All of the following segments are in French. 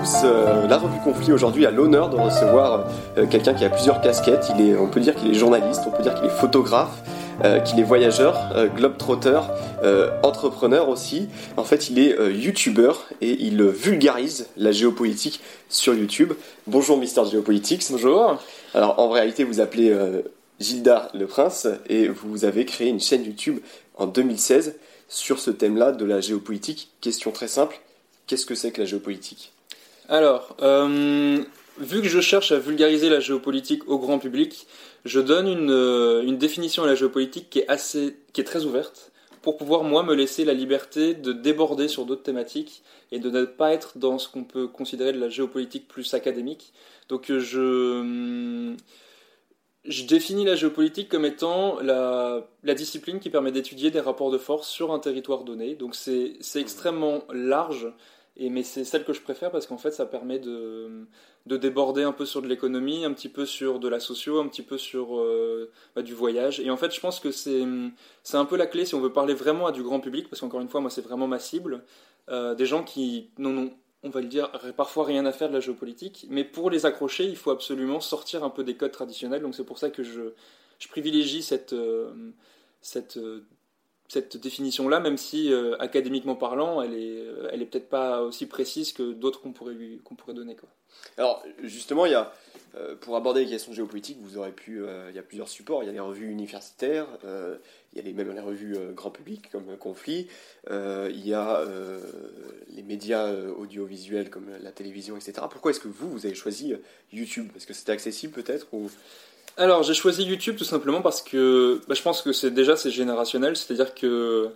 Tous. Euh, la revue Conflit aujourd'hui a l'honneur de recevoir euh, quelqu'un qui a plusieurs casquettes. Il est, on peut dire qu'il est journaliste, on peut dire qu'il est photographe, euh, qu'il est voyageur, globetrotter, entrepreneur aussi. En fait, il est youtubeur et il vulgarise la géopolitique sur YouTube. Bonjour Mister Géopolitics. Bonjour. Alors en réalité, vous appelez Gilda le Prince et vous avez créé une chaîne YouTube en 2016 sur ce thème-là de la géopolitique. Question très simple. Qu'est-ce que c'est que la géopolitique? Alors, euh, vu que je cherche à vulgariser la géopolitique au grand public, je donne une, euh, une, définition à la géopolitique qui est, assez, qui est très ouverte, pour pouvoir, moi, me laisser la liberté de déborder sur d'autres thématiques et de ne pas être dans ce qu'on peut considérer de la géopolitique plus académique. Donc, euh, je je définis la géopolitique comme étant la discipline qui permet d'étudier des rapports de force sur un territoire donné. Donc c'est extrêmement large mais c'est celle que je préfère parce qu'en fait, ça permet de, de déborder un peu sur de l'économie, un petit peu sur de la socio, un petit peu sur euh, bah, du voyage. Et en fait, je pense que c'est un peu la clé si on veut parler vraiment à du grand public, parce qu'encore une fois, moi, c'est vraiment ma cible. Euh, des gens qui n'en ont, on va le dire, parfois rien à faire de la géopolitique. Mais pour les accrocher, il faut absolument sortir un peu des codes traditionnels. Donc c'est pour ça que je, je privilégie cette, euh, cette cette définition-là, même si euh, académiquement parlant, elle est, euh, elle est peut-être pas aussi précise que d'autres qu'on pourrait, pourrait donner. Alors, justement, il y a, euh, pour aborder les questions géopolitiques, vous pu, il y a plusieurs supports. Il y a les revues universitaires, il y a les, même les revues grand public comme Conflit, il y a les médias audiovisuels comme la télévision, etc. Pourquoi est-ce que vous, vous avez choisi YouTube? Est-ce que c'était accessible peut-être ou... Alors j'ai choisi YouTube tout simplement parce que bah, je pense que c'est déjà c'est générationnel, c'est-à-dire que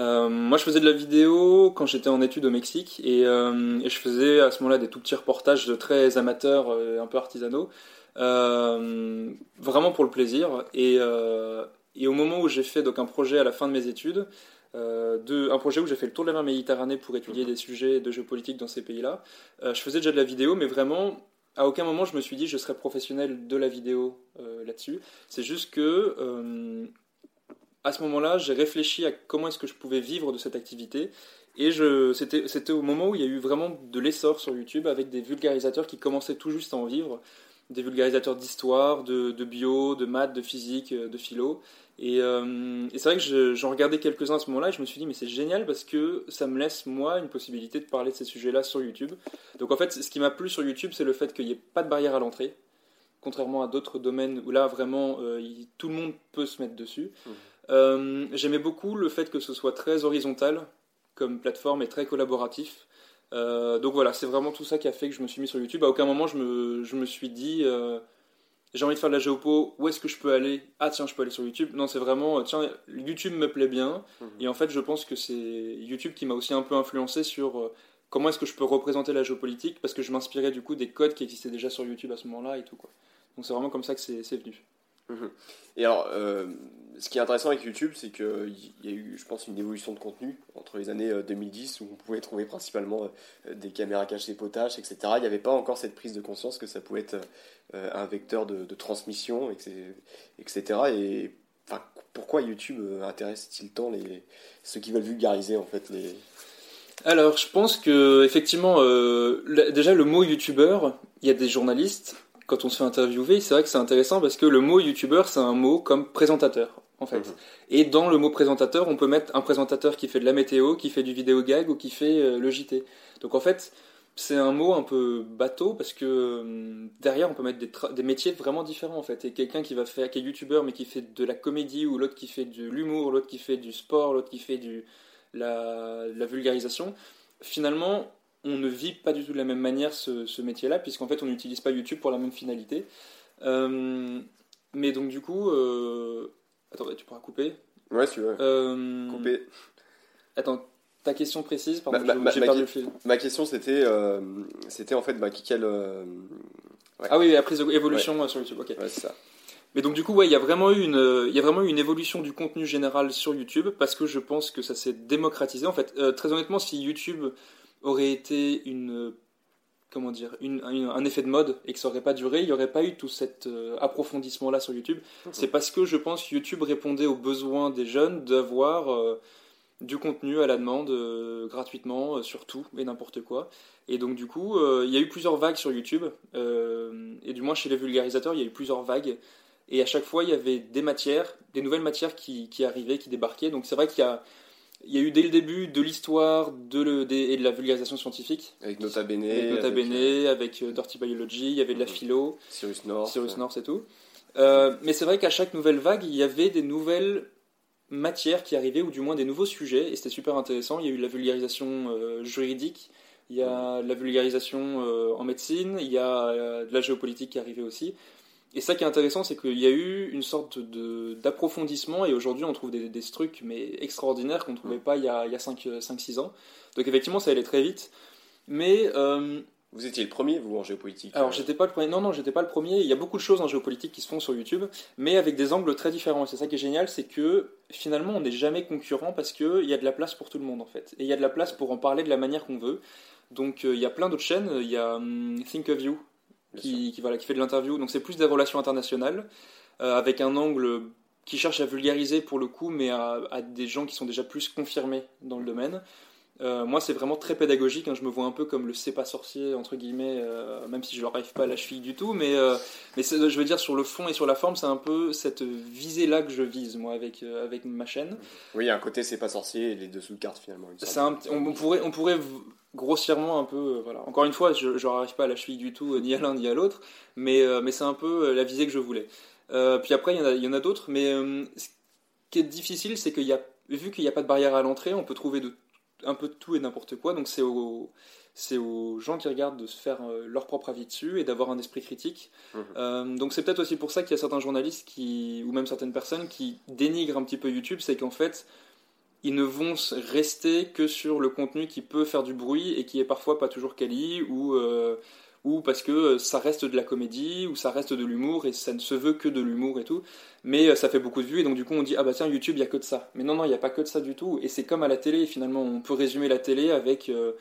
euh, moi je faisais de la vidéo quand j'étais en études au Mexique et, euh, je faisais à ce moment-là des tout petits reportages de très amateurs, un peu artisanaux, euh, vraiment pour le plaisir. Et, au moment où j'ai fait donc un projet à la fin de mes études, de, un projet où j'ai fait le tour de la mer Méditerranée pour étudier des sujets de géopolitique dans ces pays-là, je faisais déjà de la vidéo, mais vraiment à aucun moment je me suis dit je serais professionnel de la vidéo euh, là-dessus. C'est juste que euh, à ce moment-là, j'ai réfléchi à comment est-ce que je pouvais vivre de cette activité. Et c'était au moment où il y a eu vraiment de l'essor sur YouTube avec des vulgarisateurs qui commençaient tout juste à en vivre. Des vulgarisateurs d'histoire, de, de, bio, de maths, de physique, de philo. Euh, et, c'est vrai que j'en regardais quelques-uns à ce moment-là et je me suis dit, mais c'est génial parce que ça me laisse, moi, une possibilité de parler de ces sujets-là sur YouTube. Donc en fait, ce qui m'a plu sur YouTube, c'est le fait qu'il n'y ait pas de barrière à l'entrée, contrairement à d'autres domaines où là, vraiment, euh, tout le monde peut se mettre dessus. Mmh. Euh, j'aimais beaucoup le fait que ce soit très horizontal comme plateforme et très collaboratif. Donc voilà, c'est vraiment tout ça qui a fait que je me suis mis sur YouTube. À aucun moment je me, je me suis dit j'ai envie de faire de la géopo, où est-ce que je peux aller? Ah tiens, je peux aller sur YouTube. Non, c'est vraiment, euh, tiens, YouTube me plaît bien. Mhm. Et en fait, je pense que c'est YouTube qui m'a aussi un peu influencé sur euh, comment est-ce que je peux représenter la géopolitique, parce que je m'inspirais du coup des codes qui existaient déjà sur YouTube à ce moment-là et tout. Quoi. Donc c'est vraiment comme ça que c'est venu. Mhm. Et alors, euh, ce qui est intéressant avec YouTube, c'est qu'il y a eu, je pense, une évolution de contenu entre les années 2010 où on pouvait trouver principalement des caméras cachées potaches, etc. Il n'y avait pas encore cette prise de conscience que ça pouvait être un vecteur de, transmission, etc. Et pourquoi YouTube intéresse-t-il tant les, ceux qui veulent vulgariser en fait les, alors, je pense que effectivement, euh, déjà le mot youtubeur, il y a des journalistes. Quand on se fait interviewer, c'est vrai que c'est intéressant parce que le mot youtubeur, c'est un mot comme présentateur, en fait. Mhm. Et dans le mot présentateur, on peut mettre un présentateur qui fait de la météo, qui fait du vidéo gag ou qui fait euh, le JT. Donc en fait, c'est un mot un peu bateau parce que euh, derrière on peut mettre des, des, métiers vraiment différents en fait. Et quelqu'un qui va faire, qui est youtubeur mais qui fait de la comédie ou l'autre qui fait de l'humour, l'autre qui fait du sport, l'autre qui fait du la, vulgarisation, finalement, on ne vit pas du tout de la même manière ce, métier-là, puisqu'en fait, on n'utilise pas YouTube pour la même finalité. Euh, mais donc, du coup, euh... attends, tu pourras couper Ouais, si tu veux. Euh, couper. Attends, ta question précise, pardon, ma, j'ai perdu le fil. Ma question, c'était, c'était en fait, bah, quelle. Ah oui, la prise d'évolution sur YouTube, ok. Ouais, c'est ça. Mais donc du coup, ouais, il y a vraiment eu une, il y a vraiment eu une évolution du contenu général sur YouTube parce que je pense que ça s'est démocratisé. En fait, euh, très honnêtement, si YouTube aurait été une, comment dire, une, un effet de mode et que ça aurait pas duré, il n'y aurait pas eu tout cet euh, approfondissement là sur YouTube. C'est parce que je pense que YouTube répondait aux besoins des jeunes d'avoir euh, du contenu à la demande gratuitement sur tout et n'importe quoi. Et donc du coup, il y a eu plusieurs vagues sur YouTube et du moins chez les vulgarisateurs, il y a eu plusieurs vagues. Et à chaque fois, il y avait des matières, des nouvelles matières qui, qui arrivaient, qui débarquaient. Donc c'est vrai qu'il y a, il y a eu dès le début de l'histoire de le, et de la vulgarisation scientifique. Avec Nota Bene. Avec Nota Bene, euh, avec, euh, Dirty Biology, il y avait de la philo. Cyrus North. Cyrus North et tout. Euh, mais c'est vrai qu'à chaque nouvelle vague, il y avait des nouvelles matières qui arrivaient, ou du moins des nouveaux sujets, et c'était super intéressant. Il y a eu la vulgarisation juridique, il y a la vulgarisation en médecine, il y a de la géopolitique qui arrivait aussi. Et ça qui est intéressant, c'est qu'il y a eu une sorte d'approfondissement et aujourd'hui on trouve des, des, trucs mais extraordinaires qu'on ne trouvait pas il y a, il y a 5-6 ans. Donc effectivement ça allait très vite. Mais... Euh, vous étiez le premier, vous, en géopolitique Alors, j'étais pas le premier. Non, non, j'étais pas le premier. Il y a beaucoup de choses en géopolitique qui se font sur YouTube, mais avec des angles très différents. Et c'est ça qui est génial, c'est que finalement, on n'est jamais concurrent parce qu'il y a de la place pour tout le monde, en fait. Et il y a de la place pour en parler de la manière qu'on veut. Donc, euh, il y a plein d'autres chaînes. Il y a hum, Think of You, qui, qui, voilà, qui fait de l'interview. Donc c'est plus des relations internationales, euh, avec un angle qui cherche à vulgariser pour le coup, mais à, à, des gens qui sont déjà plus confirmés dans le domaine. Euh, moi, c'est vraiment très pédagogique. Hein. je me vois un peu comme le c'est pas sorcier entre guillemets, euh, même si je leur arrive pas à la cheville du tout. Mais, euh, mais je veux dire sur le fond et sur la forme, c'est un peu cette visée là que je vise moi avec avec ma chaîne. Oui, il y a un côté c'est pas sorcier et les dessous de cartes finalement. Un, on, pourrait on pourrait grossièrement un peu voilà. Encore une fois, je, je leur arrive pas à la cheville du tout, ni à l'un ni à l'autre. Mais mais c'est un peu la visée que je voulais. puis après, il y en a d'autres. Mais ce qui est difficile, c'est qu'il y a vu qu'il n'y a pas de barrière à l'entrée, on peut trouver de un peu de tout et n'importe quoi. Donc c'est aux, c'est aux gens qui regardent de se faire euh, leur propre avis dessus et d'avoir un esprit critique. Mhm. Euh, donc c'est peut-être aussi pour ça qu'il y a certains journalistes qui, ou même certaines personnes qui dénigrent un petit peu YouTube, c'est qu'en fait, ils ne vont rester que sur le contenu qui peut faire du bruit et qui est parfois pas toujours quali ou euh, ou parce que euh, ça reste de la comédie, ou ça reste de l'humour, et ça ne se veut que de l'humour et tout, mais euh, ça fait beaucoup de vues, et donc du coup on dit, ah bah tiens, YouTube, il y a que de ça. Mais non, non, il n'y a pas que de ça du tout, et c'est comme à la télé, finalement, on peut résumer la télé avec... Euh,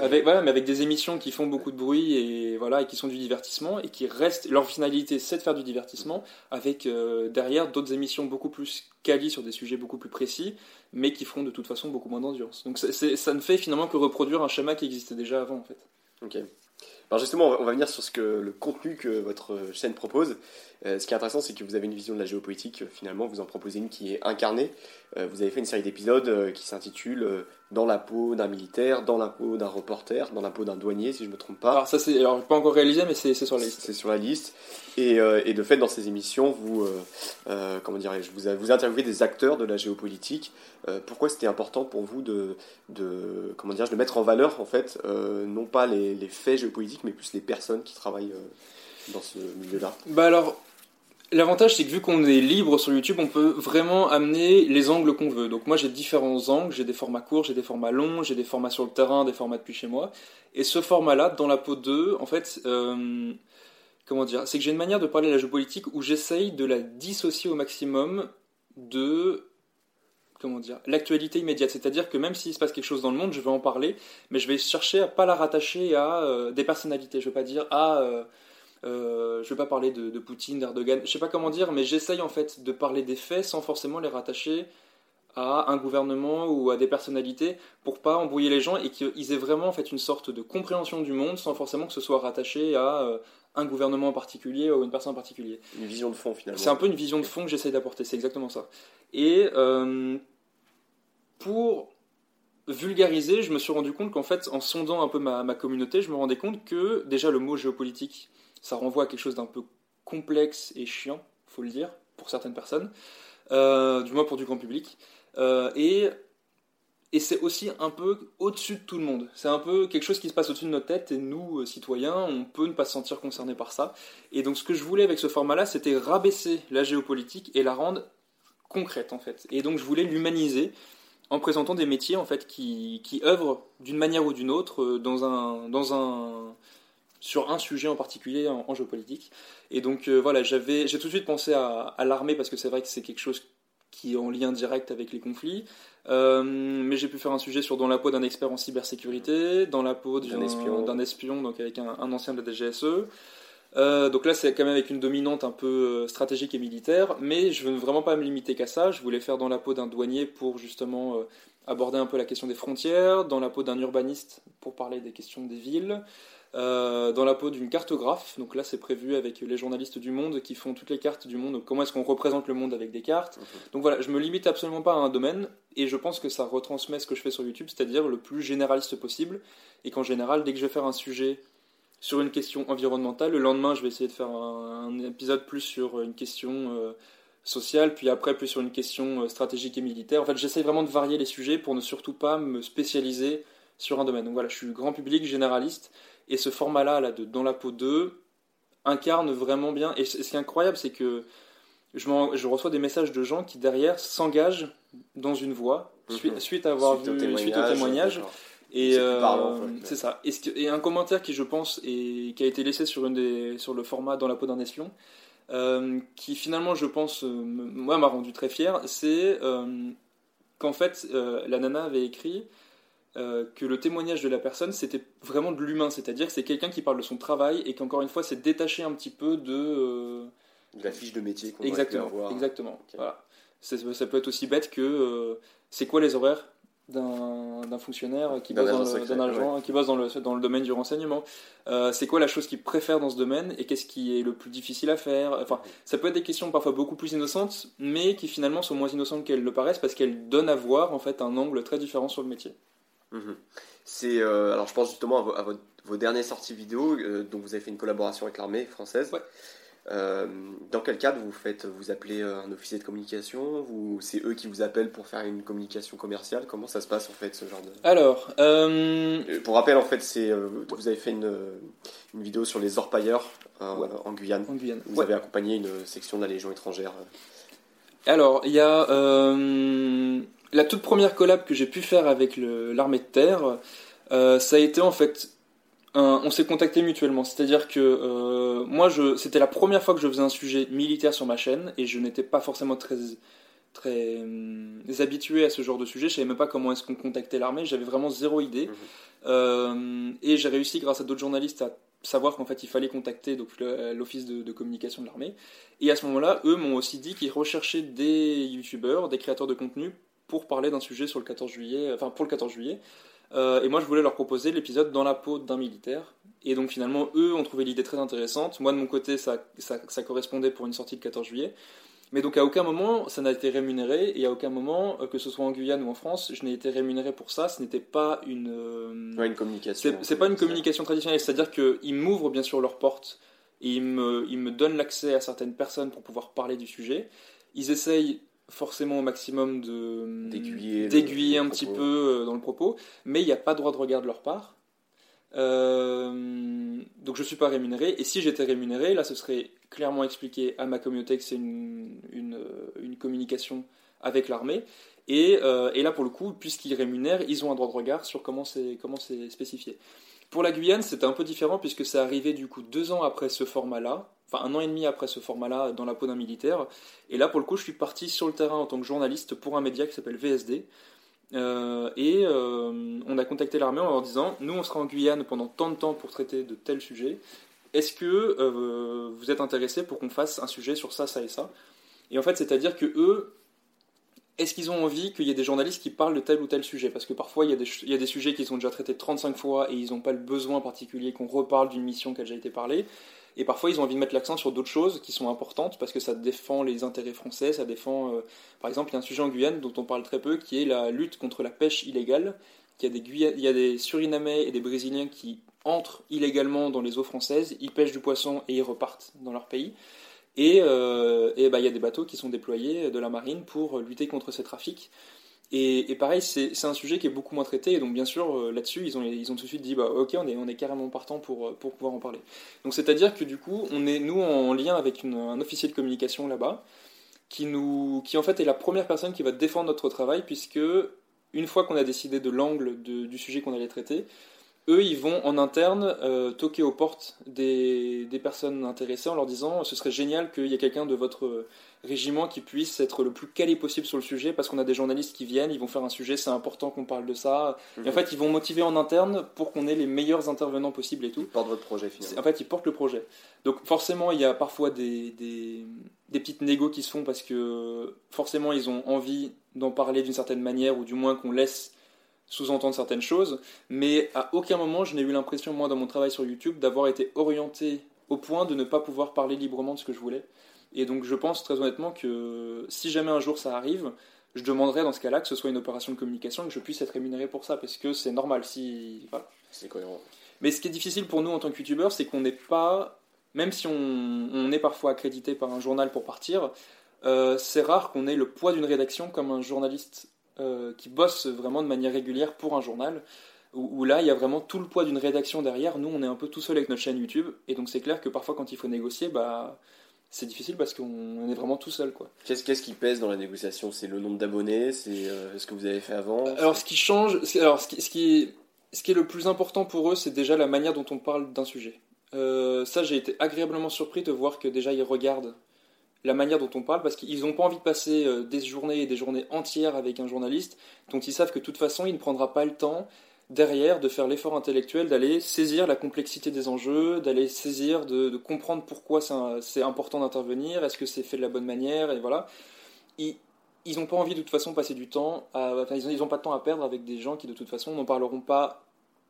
avec, voilà, mais avec des émissions qui font beaucoup de bruit, et voilà, et qui sont du divertissement, et qui restent, leur finalité c'est de faire du divertissement, avec derrière d'autres émissions beaucoup plus quali sur des sujets beaucoup plus précis, mais qui feront de toute façon beaucoup moins d'audience. Donc ça ne fait finalement que reproduire un schéma qui existait déjà avant, en fait. Ok. Alors justement, on va venir sur ce que le contenu que votre chaîne propose. Euh, ce qui est intéressant, c'est que vous avez une vision de la géopolitique. Finalement, vous en proposez une qui est incarnée. Euh, vous avez fait une série d'épisodes euh, qui s'intitule Dans la peau d'un militaire, dans la peau d'un reporter, dans la peau d'un douanier, si je ne me trompe pas. Alors ça, c'est alors pas encore réalisé, mais c'est sur la liste. C'est sur la liste. Et, et, de fait, dans ces émissions, vous, comment dirais-je, vous, vous interviewez des acteurs de la géopolitique. pourquoi c'était important pour vous de, de, comment dire, de mettre en valeur, en fait, non pas les, les, faits géopolitiques, mais plus les personnes qui travaillent dans ce milieu-là Bah alors, L'avantage, c'est que vu qu'on est libre sur YouTube, on peut vraiment amener les angles qu'on veut. Donc moi, j'ai différents angles, j'ai des formats courts, j'ai des formats longs, j'ai des formats sur le terrain, des formats depuis chez moi. Et ce format-là, dans la peau 2, en fait, euh, comment dire, c'est que j'ai une manière de parler de la géopolitique où j'essaye de la dissocier au maximum de comment dire, l'actualité immédiate. C'est-à-dire que même s'il se passe quelque chose dans le monde, je vais en parler, mais je vais chercher à pas la rattacher à euh, des personnalités. Je vais pas dire ah, euh, euh, je vais pas parler de, Poutine, d'Erdogan. Je sais pas comment dire, mais j'essaye en fait de parler des faits sans forcément les rattacher à un gouvernement ou à des personnalités pour pas embrouiller les gens et qu'ils aient vraiment en fait une sorte de compréhension du monde sans forcément que ce soit rattaché à un gouvernement en particulier ou une personne en particulier. Une vision de fond finalement. C'est un peu une vision de fond que j'essaye d'apporter, c'est exactement ça. Et pour vulgariser, je me suis rendu compte qu'en fait, en sondant un peu ma, communauté, je me rendais compte que déjà le mot géopolitique, ça renvoie à quelque chose d'un peu complexe et chiant, faut le dire, pour certaines personnes, euh, du moins pour du grand public. Euh, et et c'est aussi un peu au-dessus de tout le monde. C'est un peu quelque chose qui se passe au-dessus de notre tête et nous, euh, citoyens, on peut ne pas se sentir concernés par ça. Et donc ce que je voulais avec ce format-là, c'était rabaisser la géopolitique et la rendre concrète en fait. Et donc je voulais l'humaniser en présentant des métiers en fait qui, qui œuvrent d'une manière ou d'une autre euh, dans un, dans un, sur un sujet en particulier en, géopolitique. Et donc euh, voilà, j'avais, j'ai tout de suite pensé à, l'armée parce que c'est vrai que c'est quelque chose qui est en lien direct avec les conflits. Euh, mais j'ai pu faire un sujet sur dans la peau d'un expert en cybersécurité, dans la peau d'un espion, d'un espion, donc avec un, un, ancien de la DGSE. Euh, donc là, c'est quand même avec une dominante un peu euh, stratégique et militaire, mais je veux vraiment pas me limiter qu'à ça. Je voulais faire dans la peau d'un douanier pour justement euh, aborder un peu la question des frontières, dans la peau d'un urbaniste pour parler des questions des villes, dans la peau d'une cartographe. Donc là, c'est prévu avec les journalistes du monde qui font toutes les cartes du monde. Comment est-ce qu'on représente le monde avec des cartes Donc voilà, je me limite absolument pas à un domaine et je pense que ça retransmet ce que je fais sur YouTube, c'est-à-dire le plus généraliste possible. Et qu'en général, dès que je vais faire un sujet sur une question environnementale. Le lendemain, je vais essayer de faire un, épisode plus sur une question euh, sociale, puis après plus sur une question euh, stratégique et militaire. En fait, j'essaie vraiment de varier les sujets pour ne surtout pas me spécialiser sur un domaine. Donc voilà, je suis grand public, généraliste, et ce format-là, là, de Dans la peau 2, incarne vraiment bien. Et ce qui est incroyable, c'est que je, je, reçois des messages de gens qui derrière s'engagent dans une voie mhm. suite, à avoir vu suite au témoignage et euh, c'est ça. Et, un commentaire qui, je pense, et qui a été laissé sur, une des, sur le format Dans la peau d'un espion, euh, qui finalement, je pense, euh, moi, m'a rendu très fier, c'est qu'en fait, la nana avait écrit que le témoignage de la personne, c'était vraiment de l'humain, c'est-à-dire que c'est quelqu'un qui parle de son travail et qu'encore une fois, c'est détaché un petit peu de... de la fiche de métier qu'on Exactement, exactement. Voilà. Ça peut être aussi bête que c'est quoi les horaires? D'un fonctionnaire qui bosse, dans le, qui bosse dans le, dans le domaine du renseignement. Euh, c'est quoi la chose qu'il préfère dans ce domaine et qu'est-ce qui est le plus difficile à faire? Enfin, ça peut être des questions parfois beaucoup plus innocentes, mais qui finalement sont moins innocentes qu'elles le paraissent parce qu'elles donnent à voir en fait un angle très différent sur le métier. Mhm. C'est euh, alors je pense justement à, vos dernières sorties vidéo, euh, dont vous avez fait une collaboration avec l'armée française. Ouais. Euh, dans quel cadre vous faites Vous appelez euh, un officier de communication? Vous, C'est eux qui vous appellent pour faire une communication commerciale? Comment ça se passe en fait ce genre de... Alors, euh, pour rappel en fait, c'est vous avez fait une, une, vidéo sur les orpailleurs en Guyane. En Guyane. Vous avez accompagné une section de la Légion étrangère. Alors, il y a la toute première collab que j'ai pu faire avec l'armée de terre. ça a été en fait on s'est contacté mutuellement. C'est-à-dire que euh, moi, je, c'était la première fois que je faisais un sujet militaire sur ma chaîne et je n'étais pas forcément très très euh, habitué à ce genre de sujet. Je savais même pas comment est-ce qu'on contactait l'armée. J'avais vraiment zéro idée. Mhm. Euh, et j'ai réussi, grâce à d'autres journalistes, à savoir qu'en fait il fallait contacter donc l'office de, de, communication de l'armée. Et à ce moment-là, eux m'ont aussi dit qu'ils recherchaient des youtubeurs, des créateurs de contenu pour parler d'un sujet sur le 14 juillet, enfin pour le 14 juillet. Euh, et moi, je voulais leur proposer l'épisode dans la peau d'un militaire. Et donc finalement, eux ont trouvé l'idée très intéressante. Moi, de mon côté, ça, ça, correspondait pour une sortie le 14 juillet. Mais donc à aucun moment, ça n'a été rémunéré. Et à aucun moment, euh, que ce soit en Guyane ou en France, je n'ai été rémunéré pour ça. Ce n'était pas une... Euh, une communication. C'est pas une communication traditionnelle. C'est-à-dire qu'ils m'ouvrent bien sûr leurs portes. Et ils me, ils me donnent l'accès à certaines personnes pour pouvoir parler du sujet. Ils essayent forcément au maximum de d'aiguiller un petit peu euh, dans le propos, mais il n'y a pas de droit de regard de leur part. Euh, donc je ne suis pas rémunéré, et si j'étais rémunéré, là ce serait clairement expliqué à ma communauté que c'est une, une, une, communication avec l'armée, et, euh, et, là pour le coup, puisqu'ils rémunèrent, ils ont un droit de regard sur comment c'est comment c'est spécifié. Pour la Guyane, c'était un peu différent puisque c'est arrivé du coup deux ans après ce format-là, enfin un an et demi après ce format-là dans la peau d'un militaire. Et là, pour le coup, je suis parti sur le terrain en tant que journaliste pour un média qui s'appelle VSD. Euh, et euh, on a contacté l'armée en leur disant Nous, on sera en Guyane pendant tant de temps pour traiter de tels sujets. Est-ce que euh, vous êtes intéressés pour qu'on fasse un sujet sur ça, ça et ça? Et en fait, c'est-à-dire que eux, est-ce qu'ils ont envie qu'il y ait des journalistes qui parlent de tel ou tel sujet? Parce que parfois, il y, a des, sujets qui sont déjà traités 35 fois et ils n'ont pas le besoin particulier qu'on reparle d'une mission qui a déjà été parlée. Et parfois, ils ont envie de mettre l'accent sur d'autres choses qui sont importantes parce que ça défend les intérêts français, ça défend. Euh, par exemple, il y a un sujet en Guyane dont on parle très peu qui est la lutte contre la pêche illégale. Il y a des, il y a des Surinamais et des Brésiliens qui entrent illégalement dans les eaux françaises, ils pêchent du poisson et ils repartent dans leur pays. Et, euh, bah, il y a des bateaux qui sont déployés de la marine pour lutter contre ces trafics. Et, pareil, c'est un sujet qui est beaucoup moins traité, et donc bien sûr, euh, là-dessus, ils ont, ils ont tout de suite dit, bah, ok, on est, on est carrément partant pour, euh, pour pouvoir en parler. Donc c'est-à-dire que du coup, on est, nous, en lien avec un officier de communication là-bas, qui, nous, qui en fait est la première personne qui va défendre notre travail, puisque une fois qu'on a décidé de l'angle du sujet qu'on allait traiter, eux, ils vont en interne euh, toquer aux portes des, des, personnes intéressées en leur disant ce serait génial qu'il y ait quelqu'un de votre régiment qui puisse être le plus calé possible sur le sujet parce qu'on a des journalistes qui viennent, ils vont faire un sujet, c'est important qu'on parle de ça. Et en mhm. fait, ils vont motiver en interne pour qu'on ait les meilleurs intervenants possibles et tout. Ils portent votre projet finalement. En fait, ils portent le projet. Donc forcément, il y a parfois des, des, des petites négos qui se font parce que forcément, ils ont envie d'en parler d'une certaine manière ou du moins qu'on laisse sous-entendre certaines choses, mais à aucun moment je n'ai eu l'impression, moi, dans mon travail sur YouTube, d'avoir été orienté au point de ne pas pouvoir parler librement de ce que je voulais. Et donc je pense très honnêtement que si jamais un jour ça arrive, je demanderai dans ce cas-là que ce soit une opération de communication et que je puisse être rémunéré pour ça, parce que c'est normal. Si, voilà. C'est cohérent. Mais ce qui est difficile pour nous en tant que youtubeurs, c'est qu'on n'est pas, même si on, est parfois accrédité par un journal pour partir, euh, c'est rare qu'on ait le poids d'une rédaction comme un journaliste euh, qui bosse vraiment de manière régulière pour un journal, où, là il y a vraiment tout le poids d'une rédaction derrière. Nous on est un peu tout seul avec notre chaîne YouTube, et donc c'est clair que parfois quand il faut négocier, bah c'est difficile parce qu'on est vraiment tout seul quoi. Qu'est-ce qu'est-ce qui pèse dans la négociation? C'est le nombre d'abonnés? C'est euh, ce que vous avez fait avant? Alors ce qui change, alors ce qui, ce qui, est, ce qui est le plus important pour eux, c'est déjà la manière dont on parle d'un sujet. Euh, ça, j'ai été agréablement surpris de voir que déjà ils regardent la manière dont on parle, parce qu'ils n'ont pas envie de passer euh, des journées et des journées entières avec un journaliste, dont ils savent que de toute façon, il ne prendra pas le temps derrière de faire l'effort intellectuel d'aller saisir la complexité des enjeux, d'aller saisir, de, comprendre pourquoi c'est important d'intervenir, est-ce que c'est fait de la bonne manière, et voilà. Ils n'ont pas envie de toute façon passer du temps, à, ils n'ont pas de temps à perdre avec des gens qui de toute façon n'en parleront pas.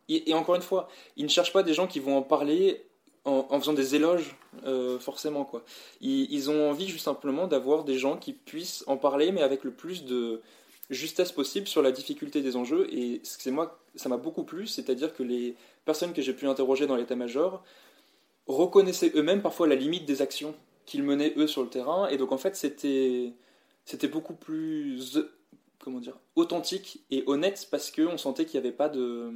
Et, encore une fois, ils ne cherchent pas des gens qui vont en parler en, faisant des éloges, euh, forcément. quoi. Ils, ont envie juste simplement d'avoir des gens qui puissent en parler, mais avec le plus de justesse possible sur la difficulté des enjeux. Et c'est moi, ça m'a beaucoup plu, c'est-à-dire que les personnes que j'ai pu interroger dans l'état-major reconnaissaient eux-mêmes parfois la limite des actions qu'ils menaient eux sur le terrain. Et donc en fait, c'était c'était beaucoup plus comment dire authentique et honnête parce qu'on sentait qu'il n'y avait pas de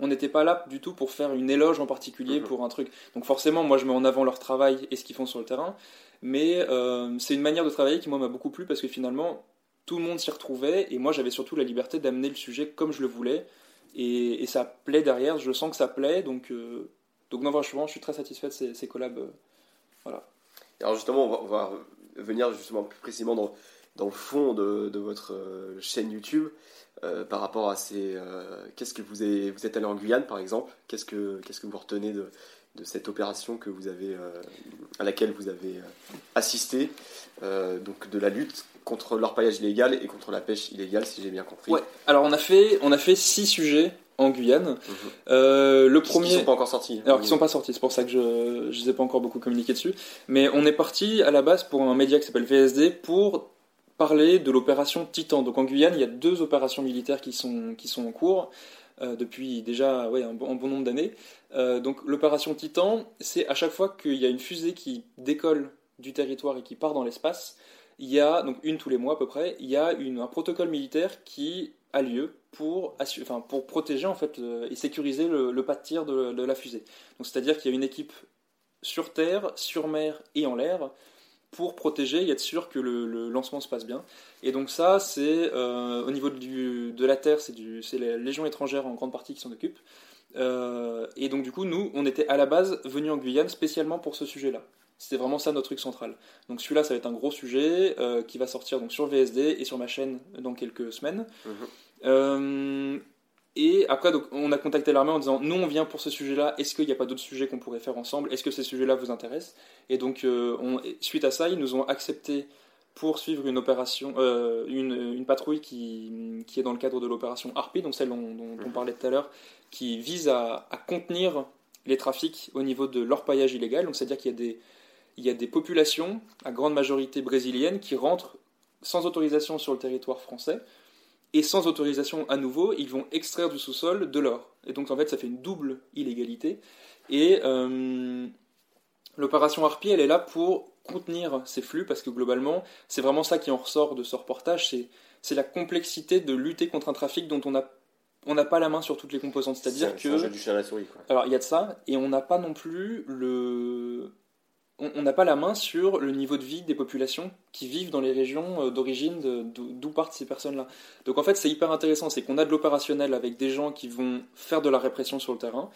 on n'était pas là du tout pour faire une éloge en particulier mhm. pour un truc. Donc forcément, moi je mets en avant leur travail et ce qu'ils font sur le terrain, mais euh, c'est une manière de travailler qui moi m'a beaucoup plu parce que finalement tout le monde s'y retrouvait et moi j'avais surtout la liberté d'amener le sujet comme je le voulais et, ça plaît derrière, je sens que ça plaît donc euh, donc non franchement je suis très satisfait de ces, collabs. Euh, voilà. Alors justement on va, venir justement plus précisément dans, dans le fond de, de votre chaîne YouTube. Euh, par rapport à ces. Euh, qu'est-ce que vous, avez, vous êtes allé en Guyane par exemple Qu'est-ce que, qu'est-ce que vous retenez de, de cette opération que vous avez, euh, à laquelle vous avez assisté Donc de la lutte contre l'orpaillage illégal et contre la pêche illégale, si j'ai bien compris. Ouais. Alors on a fait, on a fait six sujets en Guyane. Mhm. le premier. Qui sont pas encore sortis. Alors qui sont pas sortis, c'est pour ça que je ne les ai pas encore beaucoup communiqué dessus. Mais on est parti à la base pour un média qui s'appelle VSD pour parler de l'opération Titan. Donc en Guyane, il y a deux opérations militaires qui sont, en cours euh, depuis déjà un, bon, nombre d'années. Euh, donc l'opération Titan, c'est à chaque fois qu'il y a une fusée qui décolle du territoire et qui part dans l'espace, il y a, donc une tous les mois à peu près, il y a un protocole militaire qui a lieu pour, protéger en fait euh, et sécuriser le, pas de tir de, la fusée. C'est-à-dire qu'il y a une équipe sur terre, sur mer et en l'air pour protéger et être sûr que le, lancement se passe bien. Et donc ça, c'est euh, au niveau de la Terre, c'est la Légion étrangère en grande partie qui s'en occupe. et donc du coup, nous, on était à la base venus en Guyane spécialement pour ce sujet-là. C'était vraiment ça notre truc central. Donc celui-là, ça va être un gros sujet qui va sortir donc sur VSD et sur ma chaîne dans quelques semaines. Mhm. Et après, donc, on a contacté l'armée en disant Nous, on vient pour ce sujet-là, est-ce qu'il n'y a pas d'autres sujets qu'on pourrait faire ensemble? Est-ce que ces sujets-là vous intéressent? Et donc, euh, on, suite à ça, ils nous ont accepté pour suivre une opération, euh, une, une, patrouille qui, qui, est dans le cadre de l'opération Harpy, donc celle dont, dont, on parlait tout à l'heure, qui vise à, à, contenir les trafics au niveau de l'orpaillage illégal. Donc, c'est-à-dire qu'il y a des, il y a des populations, à grande majorité brésiliennes, qui rentrent sans autorisation sur le territoire français et sans autorisation à nouveau, ils vont extraire du sous-sol de l'or. Et donc en fait, ça fait une double illégalité. Et euh, l'opération Harpy, elle est là pour contenir ces flux, parce que globalement, c'est vraiment ça qui en ressort de ce reportage, c'est la complexité de lutter contre un trafic dont on n'a on n'a pas la main sur toutes les composantes. C'est-à-dire que. du chien à la souris, quoi. Alors, il y a de ça, et on n'a pas non plus le on n'a pas la main sur le niveau de vie des populations qui vivent dans les régions euh, d'origine d'où partent ces personnes-là. Donc en fait, c'est hyper intéressant, c'est qu'on a de l'opérationnel avec des gens qui vont faire de la répression sur le terrain.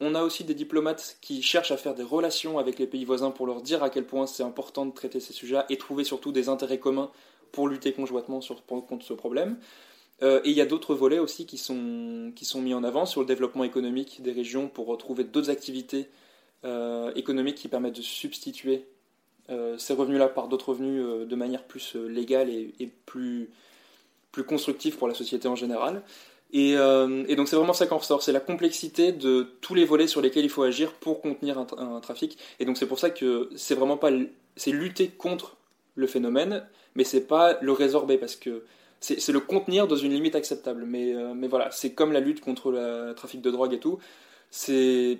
On a aussi des diplomates qui cherchent à faire des relations avec les pays voisins pour leur dire à quel point c'est important de traiter ces sujets et trouver surtout des intérêts communs pour lutter conjointement contre ce problème. Euh, et il y a d'autres volets aussi qui sont, qui sont mis en avant sur le développement économique des régions pour retrouver d'autres activités économiques qui permettent de substituer euh, ces revenus-là par d'autres revenus euh, de manière plus légale et, plus, plus constructive pour la société en général. Et, donc c'est vraiment ça qu'en ressort, c'est la complexité de tous les volets sur lesquels il faut agir pour contenir un, trafic. Et donc c'est pour ça que c'est vraiment pas, c'est lutter contre le phénomène, mais c'est pas le résorber parce que c'est le contenir dans une limite acceptable. Mais, mais voilà, c'est comme la lutte contre le trafic de drogue et tout. C'est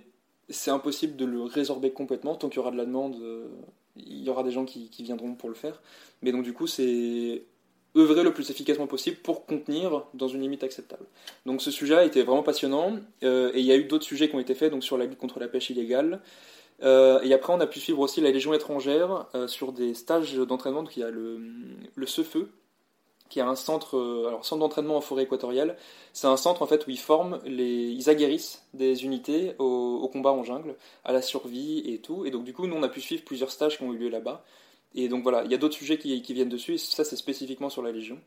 c'est impossible de le résorber complètement. Tant qu'il y aura de la demande, euh, il y aura des gens qui, viendront pour le faire. Mais donc du coup, c'est œuvrer le plus efficacement possible pour contenir dans une limite acceptable. Donc ce sujet a été vraiment passionnant. Euh, et il y a eu d'autres sujets qui ont été faits donc sur la lutte contre la pêche illégale. Euh, et après, on a pu suivre aussi la Légion étrangère sur des stages d'entraînement. Donc il y a le, le feu qui est un centre, euh, alors centre d'entraînement en forêt équatoriale. C'est un centre en fait où ils forment, les, ils aguerrissent des unités au, combat en jungle, à la survie et tout. Et donc du coup, nous on a pu suivre plusieurs stages qui ont eu lieu là-bas. Et donc voilà, il y a d'autres sujets qui, viennent dessus. Et ça, c'est spécifiquement sur la Légion.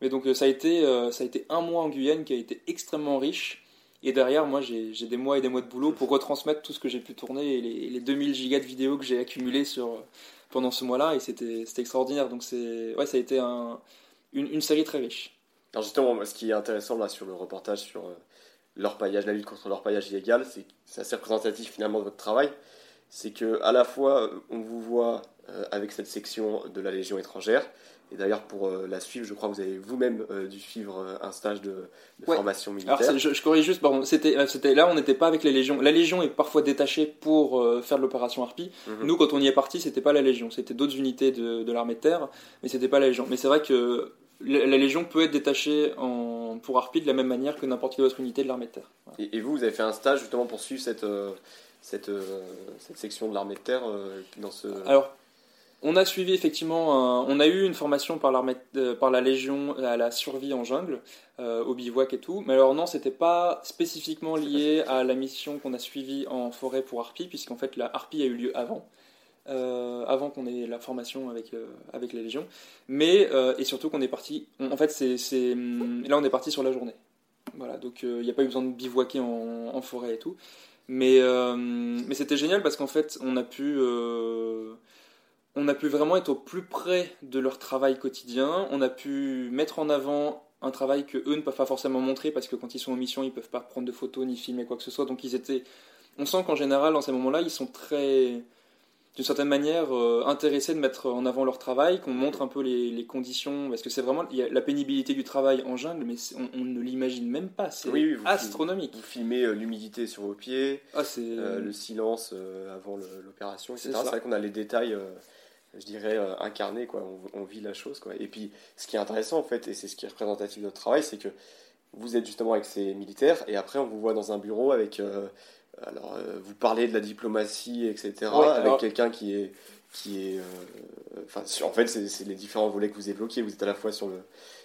Mais donc euh, ça a été, euh, ça a été un mois en Guyane qui a été extrêmement riche. Et derrière, moi, j'ai des mois et des mois de boulot pour retransmettre tout ce que j'ai pu tourner et les, les 2000 gigas de vidéos que j'ai accumulés sur pendant ce mois-là. Et c'était extraordinaire. Donc c'est, ouais, ça a été un une, série très riche. Alors justement, ce qui est intéressant là sur le reportage sur euh, l'orpaillage, la lutte contre l'orpaillage illégal, c'est c'est assez représentatif finalement de votre travail. C'est que à la fois on vous voit euh, avec cette section de la Légion étrangère, et d'ailleurs pour euh, la suivre, je crois que vous avez vous-même dû suivre un stage de, formation militaire. Alors je, je, corrige juste, pardon, c'était, c'était là on n'était pas avec les légions. La Légion est parfois détachée pour faire de l'opération Harpy. Mhm. Nous quand on y est parti, c'était pas la Légion, c'était d'autres unités de, de l'armée de terre, mais c'était pas la Légion. Mais c'est vrai que la Légion peut être détachée en, pour Harpy de la même manière que n'importe quelle autre unité de l'armée de terre. Et, vous, vous avez fait un stage justement pour suivre cette, euh, cette, euh, cette section de l'armée de terre euh, dans ce... Alors, on a suivi effectivement, on a eu une formation par, l'armée, par la Légion à la survie en jungle, au bivouac et tout, mais alors non, c'était pas spécifiquement lié à la mission qu'on a suivie en forêt pour Harpy, puisqu'en fait la Harpy a eu lieu avant. Euh, avant qu'on ait la formation avec, euh, avec les légions. Mais, euh, et surtout qu'on est parti, en fait, c'est, hum, là on est parti sur la journée. Voilà, donc il n'y a pas eu besoin de bivouaquer en, en forêt et tout. Mais, mais c'était génial parce qu'en fait, on a pu on a pu vraiment être au plus près de leur travail quotidien. On a pu mettre en avant un travail que eux ne peuvent pas forcément montrer parce que quand ils sont en mission, ils peuvent pas prendre de photos ni filmer quoi que ce soit. Donc ils étaient. On sent qu'en général, dans ces moments-là, ils sont très d'une certaine manière euh, intéressés de mettre en avant leur travail, qu'on montre un peu les, les conditions, parce que c'est vraiment il y a la pénibilité du travail en jungle, mais on, ne l'imagine même pas, c'est astronomique. vous filmez euh, l'humidité sur vos pieds, ah, euh, le silence avant l'opération, etc. C'est vrai qu'on a les détails, je dirais, incarnés, quoi. On, on, vit la chose. Quoi. Et puis, ce qui est intéressant, en fait, et c'est ce qui est représentatif de notre travail, c'est que vous êtes justement avec ces militaires, et après on vous voit dans un bureau avec alors, euh, vous parlez de la diplomatie, etc., avec quelqu'un qui est qui est, enfin, en fait, c'est les différents volets que vous évoquez. Vous êtes à la fois sur le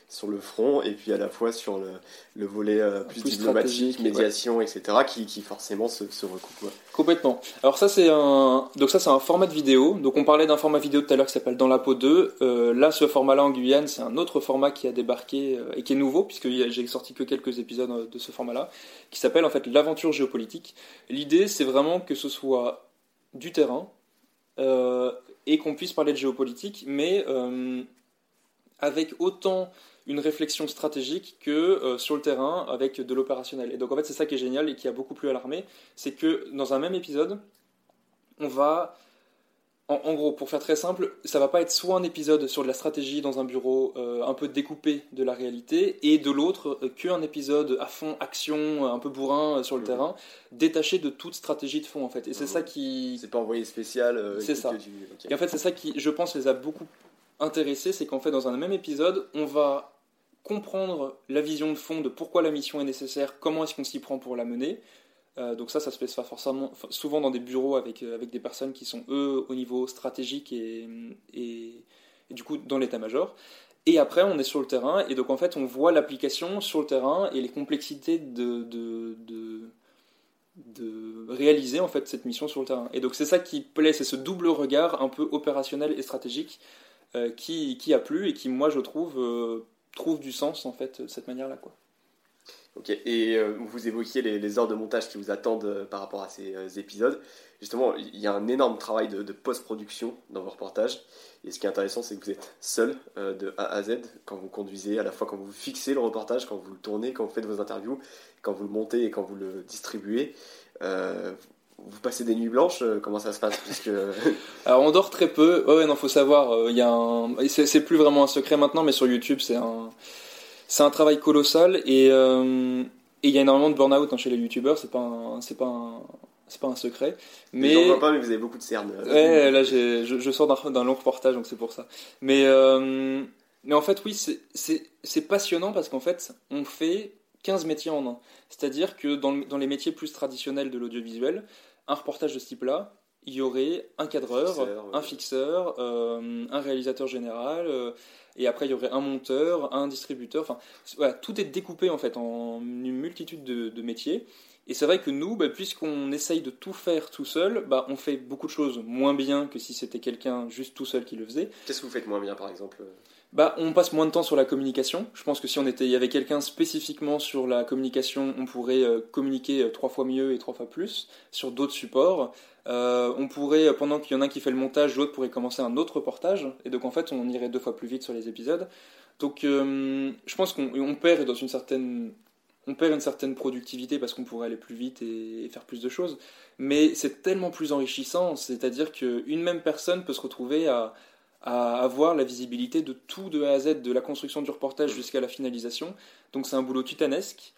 sur le front et puis à la fois sur le, le volet euh, plus, diplomatique, médiation, etc. Qui, qui, forcément se, se recoupe. Complètement. Alors ça c'est un donc ça c'est un format de vidéo. Donc on parlait d'un format vidéo tout à l'heure qui s'appelle Dans la peau 2. Euh, là ce format-là en Guyane c'est un autre format qui a débarqué euh, et qui est nouveau puisque j'ai sorti que quelques épisodes de ce format-là qui s'appelle en fait l'aventure géopolitique. L'idée c'est vraiment que ce soit du terrain et qu'on puisse parler de géopolitique, mais avec autant une réflexion stratégique que euh, sur le terrain avec de l'opérationnel. Et donc en fait c'est ça qui est génial et qui a beaucoup plu à l'armée, c'est que dans un même épisode, on va, en, gros pour faire très simple, ça va pas être soit un épisode sur de la stratégie dans un bureau euh, un peu découpé de la réalité, et de l'autre euh, qu'un épisode à fond action, un peu bourrin sur le mmh. terrain, détaché de toute stratégie de fond en fait. Et c'est mmh. ça qui... C'est pas envoyé spécial. c'est ça. Et en fait c'est ça qui, je pense, les a beaucoup intéressés, c'est qu'en fait dans un même épisode, on va comprendre la vision de fond de pourquoi la mission est nécessaire, comment est-ce qu'on s'y prend pour la mener. Euh, donc ça, ça se fait forcément, souvent dans des bureaux avec, euh, avec des personnes qui sont, eux, au niveau stratégique et, et, du coup dans l'état-major. Et après, on est sur le terrain, et donc en fait, on voit l'application sur le terrain et les complexités de, de, de, réaliser en fait cette mission sur le terrain. Et donc c'est ça qui plaît, c'est ce double regard un peu opérationnel et stratégique euh, qui, qui, a plu et qui, moi, je trouve, trouve du sens en fait cette manière-là quoi. Ok, et euh, vous évoquiez les, heures de montage qui vous attendent euh, par rapport à ces euh, épisodes. Justement, il y a un énorme travail de, post-production dans vos reportages. Et ce qui est intéressant, c'est que vous êtes seul de A à Z quand vous conduisez, à la fois quand vous fixez le reportage, quand vous le tournez, quand vous faites vos interviews, quand vous le montez et quand vous le distribuez vous passez des nuits blanches Comment ça se passe? Puisque... Alors on dort très peu. Ouais, non, faut savoir. Il y a un... c'est, plus vraiment un secret maintenant, mais sur YouTube, c'est un, c'est un travail colossal et il y a énormément de burn-out hein, chez les YouTubeurs. C'est pas, un... c'est pas un... C'est pas un secret, mais je vois pas, mais vous avez beaucoup de cernes. Ouais, là je, je, sors d'un, long reportage, donc c'est pour ça. Mais mais en fait, oui, c'est passionnant parce qu'en fait, on fait 15 métiers en un. C'est-à-dire que dans, dans, les métiers plus traditionnels de l'audiovisuel, un reportage de ce type-là, il y aurait un cadreur, un fixeur, euh, un réalisateur général, euh, et après il y aurait un monteur, un distributeur. Enfin, voilà, tout est découpé en fait en une multitude de, métiers. Et c'est vrai que nous, bah, puisqu'on essaye de tout faire tout seul, bah, on fait beaucoup de choses moins bien que si c'était quelqu'un juste tout seul qui le faisait. Qu'est-ce que vous faites moins bien par exemple bah, on passe moins de temps sur la communication. Je pense que si on était, il y avait quelqu'un spécifiquement sur la communication, on pourrait euh, communiquer euh, trois fois mieux et trois fois plus sur d'autres supports. Euh, on pourrait, pendant qu'il y en a un qui fait le montage, l'autre pourrait commencer un autre reportage, et donc en fait, on irait deux fois plus vite sur les épisodes. Donc, je pense qu'on perd dans une certaine, on perd une certaine productivité parce qu'on pourrait aller plus vite et, faire plus de choses. Mais c'est tellement plus enrichissant, c'est-à-dire qu'une même personne peut se retrouver à à avoir la visibilité de tout de A à Z, de la construction du reportage jusqu'à la finalisation. Donc c'est un boulot titanesque.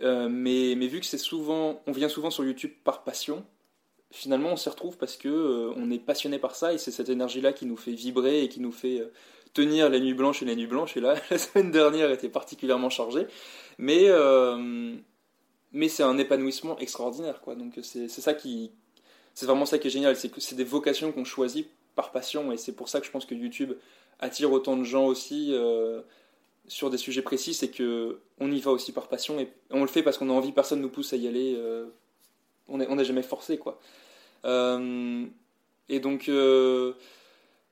Euh, mais, mais, vu que c'est souvent, on vient souvent sur YouTube par passion, finalement on s'y retrouve parce que euh, on est passionné par ça et c'est cette énergie-là qui nous fait vibrer et qui nous fait euh, tenir les nuits blanches et les nuits blanches. Et là, la semaine dernière était particulièrement chargée, mais mais c'est un épanouissement extraordinaire, quoi. Donc c'est ça qui, c'est vraiment ça qui est génial, c'est que c'est des vocations qu'on choisit par passion et c'est pour ça que je pense que YouTube attire autant de gens aussi euh, sur des sujets précis, c'est que on y va aussi par passion et on le fait parce qu'on a envie, personne nous pousse à y aller, euh, on n'est jamais forcé quoi. Euh, et donc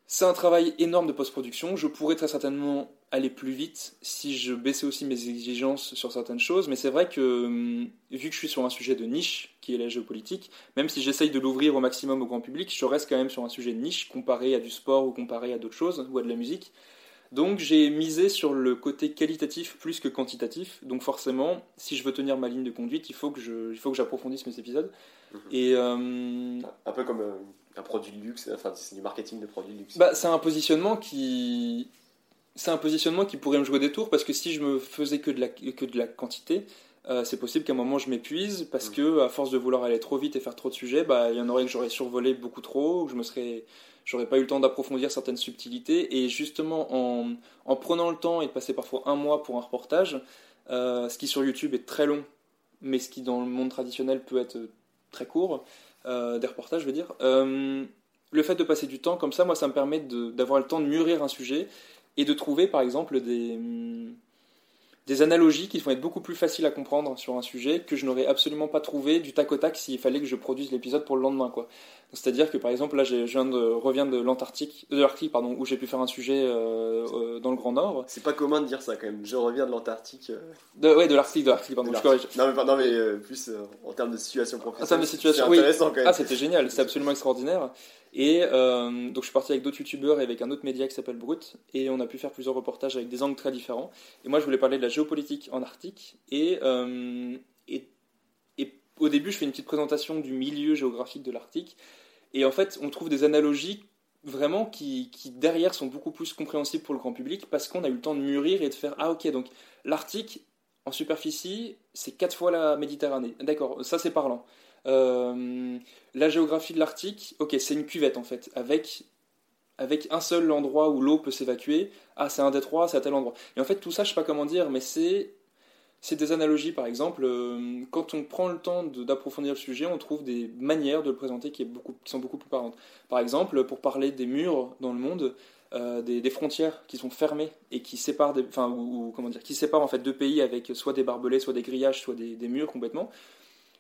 c'est un travail énorme de post-production. Je pourrais très certainement aller plus vite si je baissais aussi mes exigences sur certaines choses, mais c'est vrai que hum, vu que je suis sur un sujet de niche, qui est la géopolitique, même si j'essaye de l'ouvrir au maximum au grand public, je reste quand même sur un sujet de niche comparé à du sport ou comparé à d'autres choses, ou à de la musique. Donc j'ai misé sur le côté qualitatif plus que quantitatif. Donc forcément, si je veux tenir ma ligne de conduite, il faut que je, il faut que j'approfondisse mes épisodes. Mhm. Et euh, un peu comme euh, un produit de luxe, enfin c'est du marketing de produit de luxe. Bah, c'est un positionnement qui c'est un positionnement qui pourrait me jouer des tours parce que si je me faisais que de la, que de la quantité, euh, c'est possible qu'à un moment je m'épuise parce mm. que à force de vouloir aller trop vite et faire trop de sujets, bah il y en aurait que j'aurais survolé beaucoup trop, ou je me serais j'aurais pas eu le temps d'approfondir certaines subtilités et justement en, en, prenant le temps et de passer parfois un mois pour un reportage, euh, ce qui sur YouTube est très long, mais ce qui dans le monde traditionnel peut être très court, euh, des reportages je veux dire, le fait de passer du temps comme ça, moi, ça me permet d'avoir le temps de mûrir un sujet et de trouver, par exemple, des, hum, des analogies qui vont être beaucoup plus faciles à comprendre sur un sujet que je n'aurais absolument pas trouvé du tac au tac s'il fallait que je produise l'épisode pour le lendemain. quoi. C'est-à-dire que par exemple là je viens de reviens de l'Antarctique, de l'Arctique pardon, où j'ai pu faire un sujet euh, euh, dans le Grand Nord. C'est pas commun de dire ça quand même. Je reviens de l'Antarctique. Euh. De, ouais de l'Arctique, de l'Arctique pardon. Je non mais, non, mais plus en termes de situation professionnelle. En termes de situation, oui. intéressant quand même. Ah c'était génial, c'était absolument extraordinaire. Et euh, donc je suis parti avec d'autres youtubeurs et avec un autre média qui s'appelle Brut, et on a pu faire plusieurs reportages avec des angles très différents. Et moi je voulais parler de la géopolitique en Arctique, et, euh, et au début je fais une petite présentation du milieu géographique de l'Arctique, et en fait on trouve des analogies vraiment qui, qui, derrière sont beaucoup plus compréhensibles pour le grand public parce qu'on a eu le temps de mûrir et de faire ah ok donc l'Arctique en superficie c'est quatre fois la Méditerranée. D'accord ça c'est parlant euh, la géographie de l'Arctique, ok, c'est une cuvette en fait, avec, avec un seul endroit où l'eau peut s'évacuer. Ah, c'est un détroit, c'est à tel endroit. Et en fait, tout ça, je sais pas comment dire, mais c'est c'est des analogies, par exemple. Euh, quand on prend le temps d'approfondir le sujet, on trouve des manières de le présenter qui, est beaucoup, qui, sont beaucoup plus parlantes. Par exemple, pour parler des murs dans le monde, euh, des, frontières qui sont fermées et qui séparent, des, enfin, ou, comment dire, qui séparent en fait deux pays avec soit des barbelés, soit des grillages, soit des murs complètement.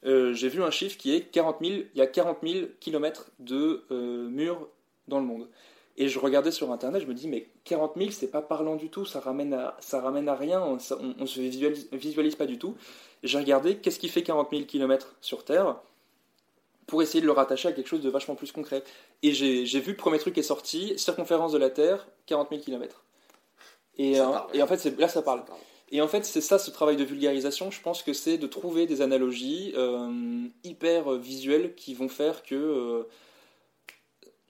Euh, j'ai vu un chiffre qui est 40 000, il y a 40 000 kilomètres de euh, murs dans le monde. Et je regardais sur internet, je me dis, mais 40 000, c'est pas parlant du tout, ça ramène à, ça ramène à rien, on, ne se visualise, visualise, pas du tout. J'ai regardé qu'est-ce qui fait 40 000 kilomètres sur Terre pour essayer de le rattacher à quelque chose de vachement plus concret. Et j'ai vu le premier truc qui est sorti, circonférence de la Terre, 40 000 kilomètres. Et, euh, et en fait, là, ça parle. Et en fait, c'est ça ce travail de vulgarisation. Je pense que c'est de trouver des analogies euh, hyper visuelles qui vont faire que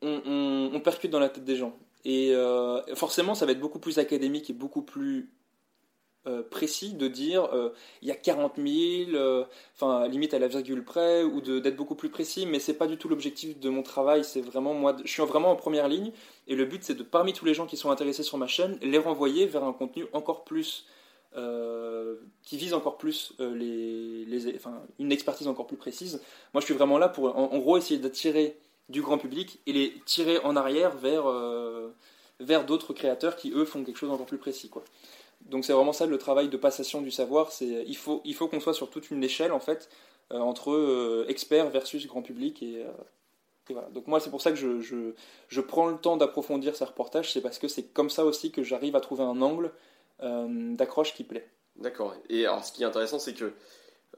euh, on, percute dans la tête des gens. Et euh, forcément, ça va être beaucoup plus académique et beaucoup plus précis de dire il y a 40 000, enfin limite à la virgule près, ou d'être beaucoup plus précis. Mais c'est pas du tout l'objectif de mon travail. C'est vraiment moi, je suis vraiment en première ligne. Et le but, c'est de parmi tous les gens qui sont intéressés sur ma chaîne, les renvoyer vers un contenu encore plus euh, qui vise encore plus euh, les, enfin, une expertise encore plus précise. Moi, je suis vraiment là pour, en, gros, essayer d'attirer du grand public et les tirer en arrière vers, euh, vers d'autres créateurs qui, eux, font quelque chose d'encore plus précis. Donc, c'est vraiment ça le travail de passation du savoir. Il faut, il faut qu'on soit sur toute une échelle, en fait, entre experts versus grand public. Donc, moi, c'est pour ça que je, je, prends le temps d'approfondir ces reportages. C'est parce que c'est comme ça aussi que j'arrive à trouver un angle d'accroche qui plaît. D'accord. Et alors, ce qui est intéressant, c'est que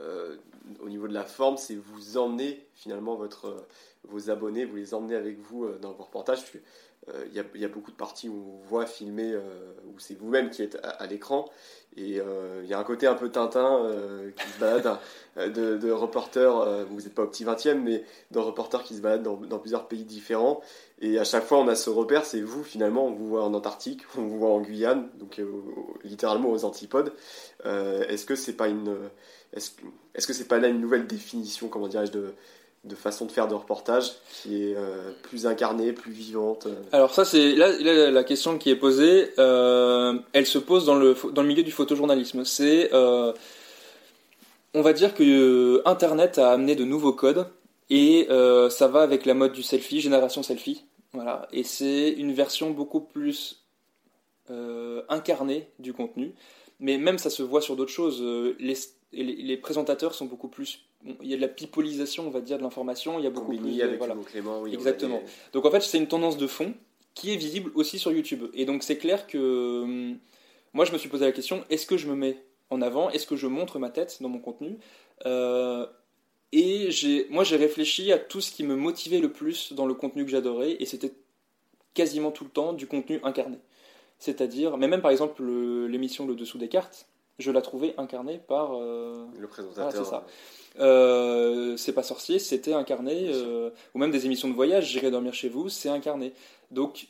euh, au niveau de la forme, c'est vous emmener finalement votre, euh, vos abonnés, vous les emmenez avec vous dans vos reportages. Il y, y, a beaucoup de parties où on voit filmer, où c'est vous-même qui êtes à l'écran. Et euh, il y a un côté un peu Tintin euh, qui se balade, euh, de, de reporters, vous n'êtes pas au petit 20e, mais de reporters qui se baladent dans, plusieurs pays différents. Et à chaque fois, on a ce repère, c'est vous finalement, on vous voit en Antarctique, on vous voit en Guyane, donc littéralement aux antipodes. est-ce que c'est pas une, est-ce, est-ce que c'est pas là une nouvelle définition, comment dirais-je, de, de façon de faire de reportage qui est euh, plus incarnée, plus vivante euh. Alors ça c'est là, la question qui est posée, euh, elle se pose dans le dans le milieu du photojournalisme. C'est on va dire que Internet a amené de nouveaux codes et ça va avec la mode du selfie, génération selfie. Voilà, et c'est une version beaucoup plus incarnée du contenu. Mais même ça se voit sur d'autres choses. Les, les présentateurs sont beaucoup plus il y a de la pipolisation, on va dire, de l'information. Il y a beaucoup plus. avec voilà. Clément, oui, Exactement. Donc en fait, c'est une tendance de fond qui est visible aussi sur YouTube. Et donc c'est clair que hum, moi, je me suis posé la question est-ce que je me mets en avant? Est-ce que je montre ma tête dans mon contenu? Euh, Et j'ai, moi, j'ai réfléchi à tout ce qui me motivait le plus dans le contenu que j'adorais, et c'était quasiment tout le temps du contenu incarné. C'est-à-dire, mais même par exemple l'émission Le Dessous des cartes, je la trouvais incarnée par euh, le présentateur. c'est ça. Euh, c'est pas sorcier, c'était incarné, euh, ou même des émissions de voyage, j'irai dormir chez vous, c'est incarné. Donc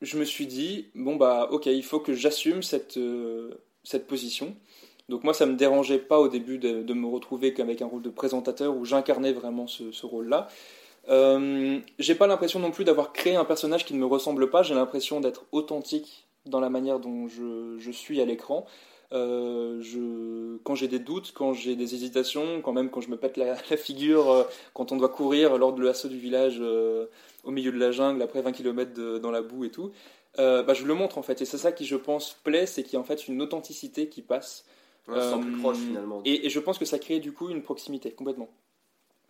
je me suis dit, bon bah ok, il faut que j'assume cette, euh, cette position. Donc moi ça me dérangeait pas au début de, de me retrouver qu'avec un rôle de présentateur où j'incarnais vraiment ce, ce rôle-là. j'ai pas l'impression non plus d'avoir créé un personnage qui ne me ressemble pas, j'ai l'impression d'être authentique dans la manière dont je, je suis à l'écran. Je, quand j'ai des doutes, quand j'ai des hésitations, quand même quand je me pète la, figure, quand on doit courir lors de l'assaut du village au milieu de la jungle après 20 km dans la boue et tout, bah, je le montre en fait. Et c'est ça qui, je pense, plaît, c'est qu'il y a en fait une authenticité qui passe. plus proche finalement. Et, et, je pense que ça crée du coup une proximité complètement.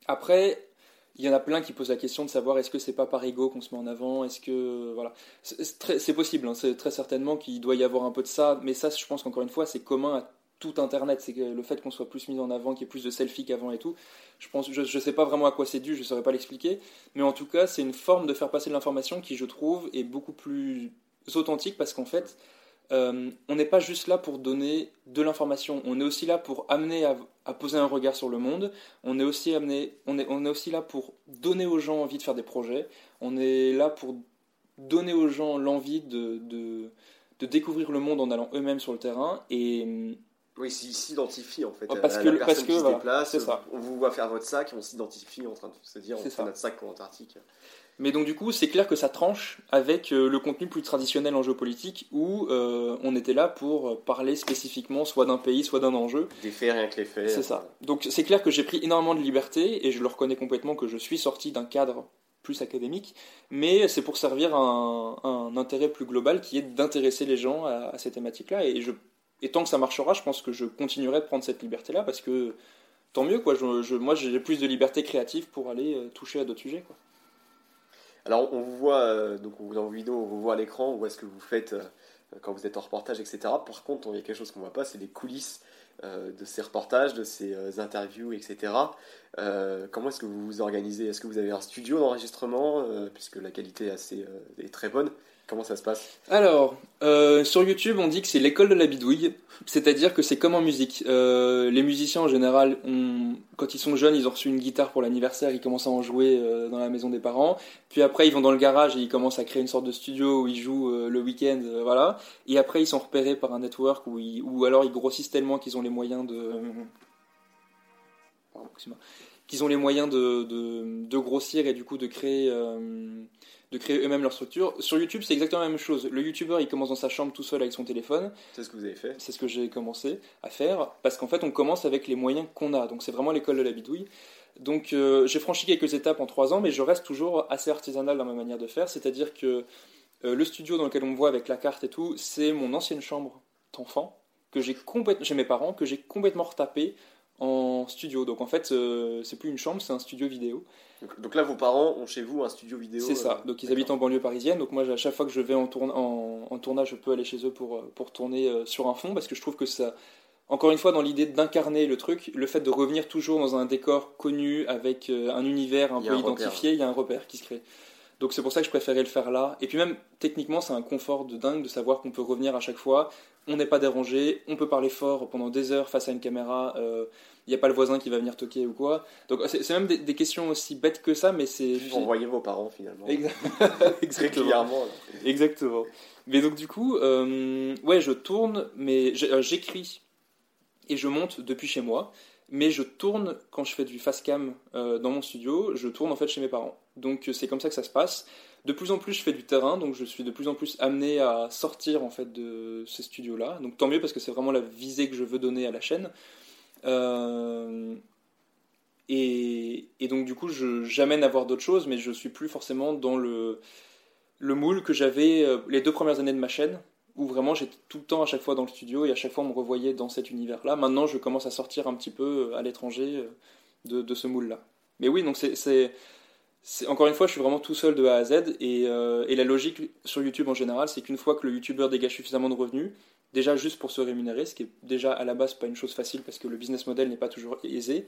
Après, il y en a plein qui posent la question de savoir est-ce que c'est pas par ego qu'on se met en avant, est-ce que voilà, c'est possible, hein, c'est très certainement qu'il doit y avoir un peu de ça, mais ça, je pense qu'encore une fois, c'est commun à tout Internet, c'est que le fait qu'on soit plus mis en avant, qu'il y ait plus de selfies qu'avant et tout, je pense, je, sais pas vraiment à quoi c'est dû, je saurais pas l'expliquer, mais en tout cas, c'est une forme de faire passer de l'information qui, je trouve, est beaucoup plus authentique parce qu'en fait, euh, on n'est pas juste là pour donner de l'information, on est aussi là pour amener à, poser un regard sur le monde, on est, aussi amené, on, est, on est aussi là pour donner aux gens envie de faire des projets, on est là pour donner aux gens l'envie de, de, découvrir le monde en allant eux-mêmes sur le terrain et... Oui, ils s'identifient en fait. Parce que, la parce que, qui se déplace, on vous voit faire votre sac on s'identifie en train de se dire on fait notre sac pour Antarctique. Mais donc du coup, c'est clair que ça tranche avec euh, le contenu plus traditionnel en géopolitique où euh, on était là pour parler spécifiquement soit d'un pays, soit d'un enjeu. Des faits, rien que les faits. C'est ça. Donc c'est clair que j'ai pris énormément de liberté et je le reconnais complètement que je suis sorti d'un cadre plus académique, mais c'est pour servir un, un, intérêt plus global qui est d'intéresser les gens à, ces thématiques-là. Et, je, et tant que ça marchera, je pense que je continuerai de prendre cette liberté-là parce que tant mieux, quoi. Je, moi, j'ai plus de liberté créative pour aller euh, toucher à d'autres sujets, quoi. Alors on vous voit, euh, donc dans vos vidéos, on vous voit à l'écran, on voit ce que vous faites euh, quand vous êtes en reportage, etc. Par contre, il y a quelque chose qu'on ne voit pas, c'est les coulisses euh, de ces reportages, de ces interviews, etc. comment est-ce que vous vous organisez? Est-ce que vous avez un studio d'enregistrement, puisque la qualité est, très bonne Comment ça se passe Alors, euh, sur YouTube, on dit que c'est l'école de la bidouille, c'est-à-dire que c'est comme en musique. Euh, les musiciens, en général, quand ils sont jeunes, ils ont reçu une guitare pour l'anniversaire, ils commencent à en jouer euh, dans la maison des parents. Puis après, ils vont dans le garage et ils commencent à créer une sorte de studio où ils jouent le week-end, voilà. Et après, ils sont repérés par un network où ou alors ils grossissent tellement qu'ils ont les moyens de... qu'ils ont les moyens de, de, grossir et du coup de créer de créer eux-mêmes leur structure. Sur YouTube, c'est exactement la même chose. Le YouTuber, il commence dans sa chambre tout seul avec son téléphone. C'est ce que vous avez fait C'est ce que j'ai commencé à faire, parce qu'en fait, on commence avec les moyens qu'on a. Donc, c'est vraiment l'école de la bidouille. Donc, euh, j'ai franchi quelques étapes en trois ans, mais je reste toujours assez artisanal dans ma manière de faire. C'est-à-dire que euh, le studio dans lequel on me voit avec la carte et tout, c'est mon ancienne chambre d'enfant que j'ai complètement, chez mes parents, que j'ai complètement retapé en studio. Donc en fait, euh, c'est plus une chambre, c'est un studio vidéo. Donc, là, vos parents ont chez vous un studio vidéo C'est ça. Euh, donc ils habitent en banlieue parisienne. Donc moi, à chaque fois que je vais en, en, tournage, je peux aller chez eux pour, euh, pour tourner sur un fond parce que je trouve que ça. Encore une fois, dans l'idée d'incarner le truc, le fait de revenir toujours dans un décor connu avec un univers un peu identifié, il y a un repère qui se crée. Donc c'est pour ça que je préférais le faire là. Et puis même techniquement, c'est un confort de dingue de savoir qu'on peut revenir à chaque fois. On n'est pas dérangé, on peut parler fort pendant des heures face à une caméra. Il euh, n'y a pas le voisin qui va venir toquer ou quoi. Donc c'est même des, questions aussi bêtes que ça, mais c'est. Vous envoyez vos parents finalement. Exactement. Exactement. Mais donc du coup, euh, ouais, je tourne, mais euh, j'écris et je monte depuis chez moi mais je tourne quand je fais du fast cam euh, dans mon studio, je tourne en fait chez mes parents. Donc euh, c'est comme ça que ça se passe. De plus en plus, je fais du terrain, donc je suis de plus en plus amené à sortir en fait de ces studios-là. Donc tant mieux parce que c'est vraiment la visée que je veux donner à la chaîne. Euh, et, donc du coup, j'amène à voir d'autres choses, mais je suis plus forcément dans le le moule que j'avais les deux premières années de ma chaîne, où vraiment j'étais tout le temps à chaque fois dans le studio et à chaque fois on me revoyait dans cet univers-là. Maintenant, je commence à sortir un petit peu euh, à l'étranger euh, de, ce moule-là. Mais oui, donc c'est encore une fois, je suis vraiment tout seul de A à Z et, euh, la logique sur YouTube en général, c'est qu'une fois que le YouTuber dégage suffisamment de revenus, déjà juste pour se rémunérer, ce qui est déjà à la base pas une chose facile parce que le business model n'est pas toujours aisé.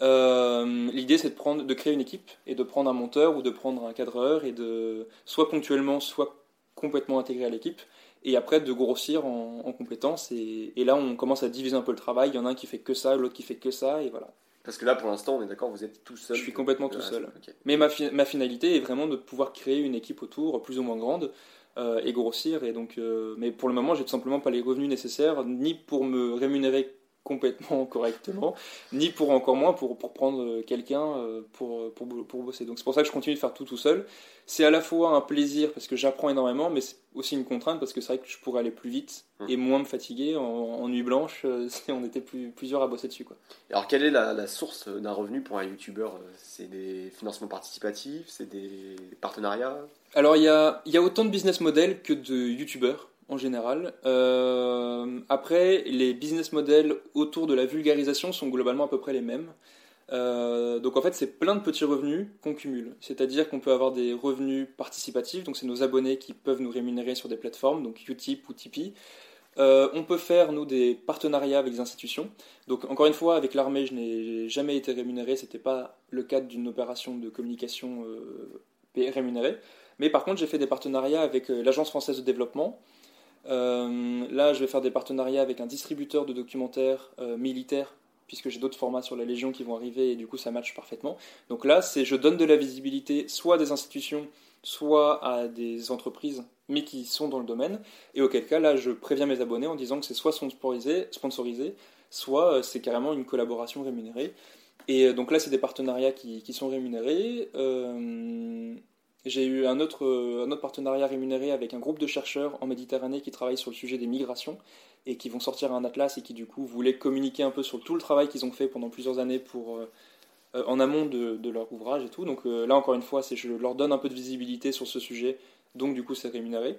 L'idée c'est de créer une équipe et de prendre un monteur ou de prendre un cadreur et de soit ponctuellement, soit complètement intégrer à l'équipe et après de grossir en, en compétences. Et, et, là, on commence à diviser un peu le travail. Il y en a un qui fait que ça, l'autre qui fait que ça, et voilà. Parce que là, pour l'instant, on est d'accord, vous êtes tout seul. Je suis complètement tout seul. Mais ma, ma, finalité est vraiment de pouvoir créer une équipe autour, plus ou moins grande, euh, et grossir. Et donc, euh, mais pour le moment, j'ai tout simplement pas les revenus nécessaires, ni pour me rémunérer complètement correctement, ni pour encore moins pour, pour prendre quelqu'un pour, pour, pour, bosser. Donc c'est pour ça que je continue de faire tout tout seul. C'est à la fois un plaisir parce que j'apprends énormément, mais c'est aussi une contrainte parce que c'est vrai que je pourrais aller plus vite mmh. et moins me fatiguer en, nuit blanche si on était plus, plusieurs à bosser dessus. Quoi. Alors quelle est la, la source d'un revenu pour un youtubeur? C'est des financements participatifs C'est des partenariats? Alors il y a, y a autant de business models que de youtubeurs en général. Euh, après, les business models autour de la vulgarisation sont globalement à peu près les mêmes. Euh, donc en fait, c'est plein de petits revenus qu'on cumule. C'est-à-dire qu'on peut avoir des revenus participatifs, donc c'est nos abonnés qui peuvent nous rémunérer sur des plateformes, donc Utip ou Tipeee. Euh, on peut faire, nous, des partenariats avec des institutions. Donc, encore une fois, avec l'armée, je n'ai jamais été rémunéré. C'était pas le cadre d'une opération de communication rémunérée. Mais par contre, j'ai fait des partenariats avec l'Agence française de développement, euh, là, je vais faire des partenariats avec un distributeur de documentaires euh, militaires, puisque j'ai d'autres formats sur la Légion qui vont arriver et du coup ça match parfaitement. Donc là, c'est je donne de la visibilité soit à des institutions, soit à des entreprises, mais qui sont dans le domaine. Et auquel cas, là, je préviens mes abonnés en disant que c'est soit sponsorisé, sponsorisé soit euh, c'est carrément une collaboration rémunérée. Et donc là, c'est des partenariats qui, sont rémunérés. J'ai eu un autre, euh, un autre partenariat rémunéré avec un groupe de chercheurs en Méditerranée qui travaillent sur le sujet des migrations et qui vont sortir un atlas et qui du coup voulaient communiquer un peu sur tout le travail qu'ils ont fait pendant plusieurs années pour, euh, euh, en amont de, leur ouvrage et tout. Donc là encore une fois, je leur donne un peu de visibilité sur ce sujet, donc du coup c'est rémunéré.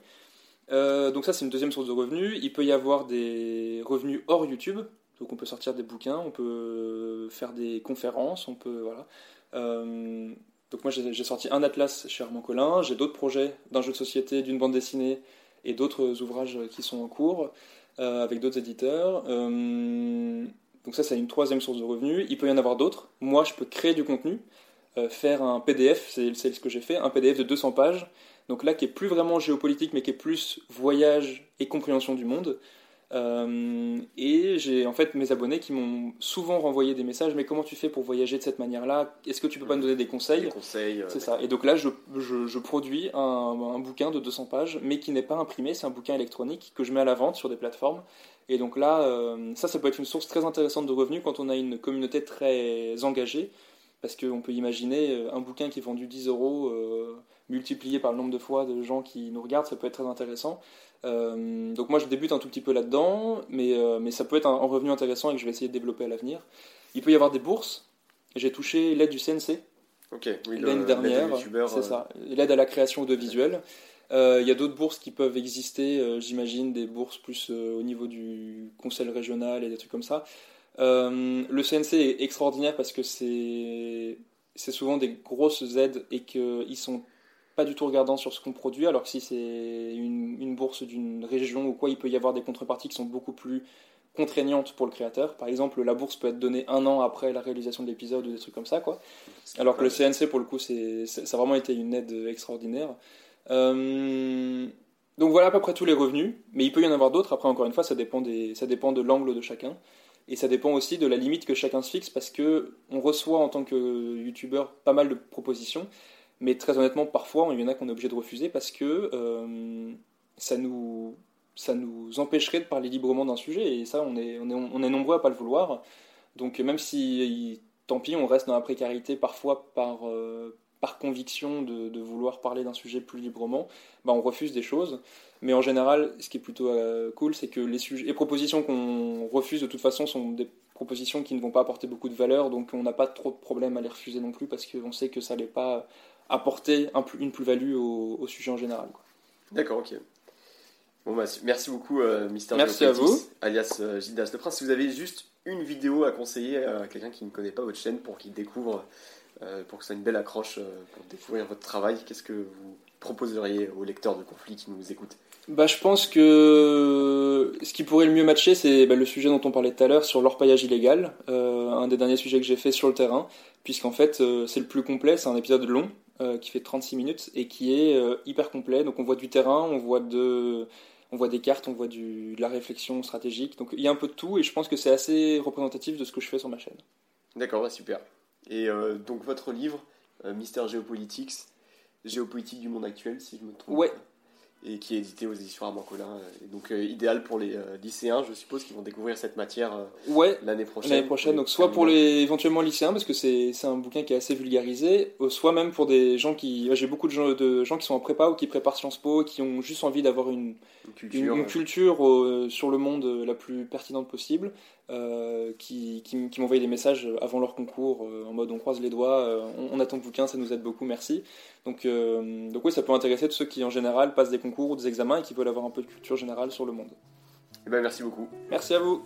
donc ça c'est une deuxième source de revenus. Il peut y avoir des revenus hors YouTube, donc on peut sortir des bouquins, on peut faire des conférences, on peut voilà. Donc moi j'ai sorti un atlas chez Armand Collin, j'ai d'autres projets d'un jeu de société, d'une bande dessinée et d'autres ouvrages qui sont en cours euh, avec d'autres éditeurs. Euh, donc ça c'est une troisième source de revenus. Il peut y en avoir d'autres. Moi je peux créer du contenu, euh, faire un PDF, c'est ce que j'ai fait, un PDF de 200 pages. Donc là qui est plus vraiment géopolitique mais qui est plus voyage et compréhension du monde. Euh, et j'ai en fait mes abonnés qui m'ont souvent renvoyé des messages. Mais comment tu fais pour voyager de cette manière-là? Est-ce que tu peux pas nous donner des conseils? Des conseils. Euh, c'est ça. Et donc là, je, je, produis un, un, bouquin de 200 pages, mais qui n'est pas imprimé. C'est un bouquin électronique que je mets à la vente sur des plateformes. Et donc là, euh, ça, ça peut être une source très intéressante de revenus quand on a une communauté très engagée. Parce qu'on peut imaginer un bouquin qui est vendu 10 euros multiplié par le nombre de fois de gens qui nous regardent, ça peut être très intéressant. Euh, donc moi je débute un tout petit peu là-dedans, mais, euh, mais ça peut être un, revenu intéressant et que je vais essayer de développer à l'avenir. Il peut y avoir des bourses. J'ai touché l'aide du CNC l'année dernière. C'est euh, ça, l'aide à la création audiovisuelle. Il y a d'autres bourses qui peuvent exister, j'imagine, des bourses plus au niveau du conseil régional et des trucs comme ça. Le CNC est extraordinaire parce que c'est souvent des grosses aides et qu'ils sont pas du tout regardant sur ce qu'on produit, alors que si c'est une, bourse d'une région ou quoi, il peut y avoir des contreparties qui sont beaucoup plus contraignantes pour le créateur. Par exemple, la bourse peut être donnée un an après la réalisation de l'épisode ou des trucs comme ça, quoi. Alors que le CNC, pour le coup, c'est, ça a vraiment été une aide extraordinaire. Euh, donc voilà à peu près tous les revenus, mais il peut y en avoir d'autres. Après, encore une fois, ça dépend, des, ça dépend de l'angle de chacun. Et ça dépend aussi de la limite que chacun se fixe parce que on reçoit en tant que youtubeur pas mal de propositions. Mais très honnêtement, parfois, il y en a qu'on est obligé de refuser parce que euh, ça, nous, ça nous empêcherait de parler librement d'un sujet. Et ça, on est, on est, on est nombreux à pas le vouloir. Donc même si, tant pis, on reste dans la précarité parfois par, euh, par conviction de, de, vouloir parler d'un sujet plus librement, bah, on refuse des choses. Mais en général, ce qui est plutôt euh, cool, c'est que les, sujets, les propositions qu'on refuse de toute façon sont des propositions qui ne vont pas apporter beaucoup de valeur, donc on n'a pas trop de problème à les refuser non plus parce qu'on sait que ça n'est pas apporter une plus-value au, sujet en général. D'accord, ok. Bon, bah, merci beaucoup, euh, Mister Merci à vous. alias euh, Gildas Le Prince. Si vous avez juste une vidéo à conseiller à quelqu'un qui ne connaît pas votre chaîne pour qu'il découvre, euh, pour que ce soit une belle accroche pour découvrir votre travail, qu'est-ce que vous proposeriez aux lecteurs de conflit qui nous écoutent bah, je pense que ce qui pourrait le mieux matcher, c'est bah, le sujet dont on parlait tout à l'heure sur l'orpaillage illégal, un des derniers sujets que j'ai fait sur le terrain, puisqu'en fait c'est le plus complet, c'est un épisode long, euh, qui fait 36 minutes et qui est euh, hyper complet. Donc on voit du terrain, on voit de on voit des cartes, on voit du, de la réflexion stratégique. Donc il y a un peu de tout et je pense que c'est assez représentatif de ce que je fais sur ma chaîne. D'accord, super. Et euh, donc votre livre, Mystère Géopolitics, géopolitique du monde actuel, si je me trompe. Ouais. et qui est édité aux éditions Armancolin. Donc idéal pour les lycéens, je suppose, qui vont découvrir cette matière ouais, l'année prochaine. L'année prochaine, donc soit pour les éventuellement lycéens, parce que c'est un bouquin qui est assez vulgarisé, soit même pour des gens qui... J'ai beaucoup de gens, de gens qui sont en prépa ou qui préparent Sciences Po, qui ont juste envie d'avoir une, une culture, sur le monde la plus pertinente possible. Euh, qui, qui, m'envoyaient des messages avant leur concours euh, en mode on croise les doigts, euh, on, attend le bouquin, ça nous aide beaucoup, merci. Donc, donc oui, ça peut intéresser tous ceux qui en général passent des concours ou des examens et qui veulent avoir un peu de culture générale sur le monde. Eh ben, merci beaucoup. Merci à vous.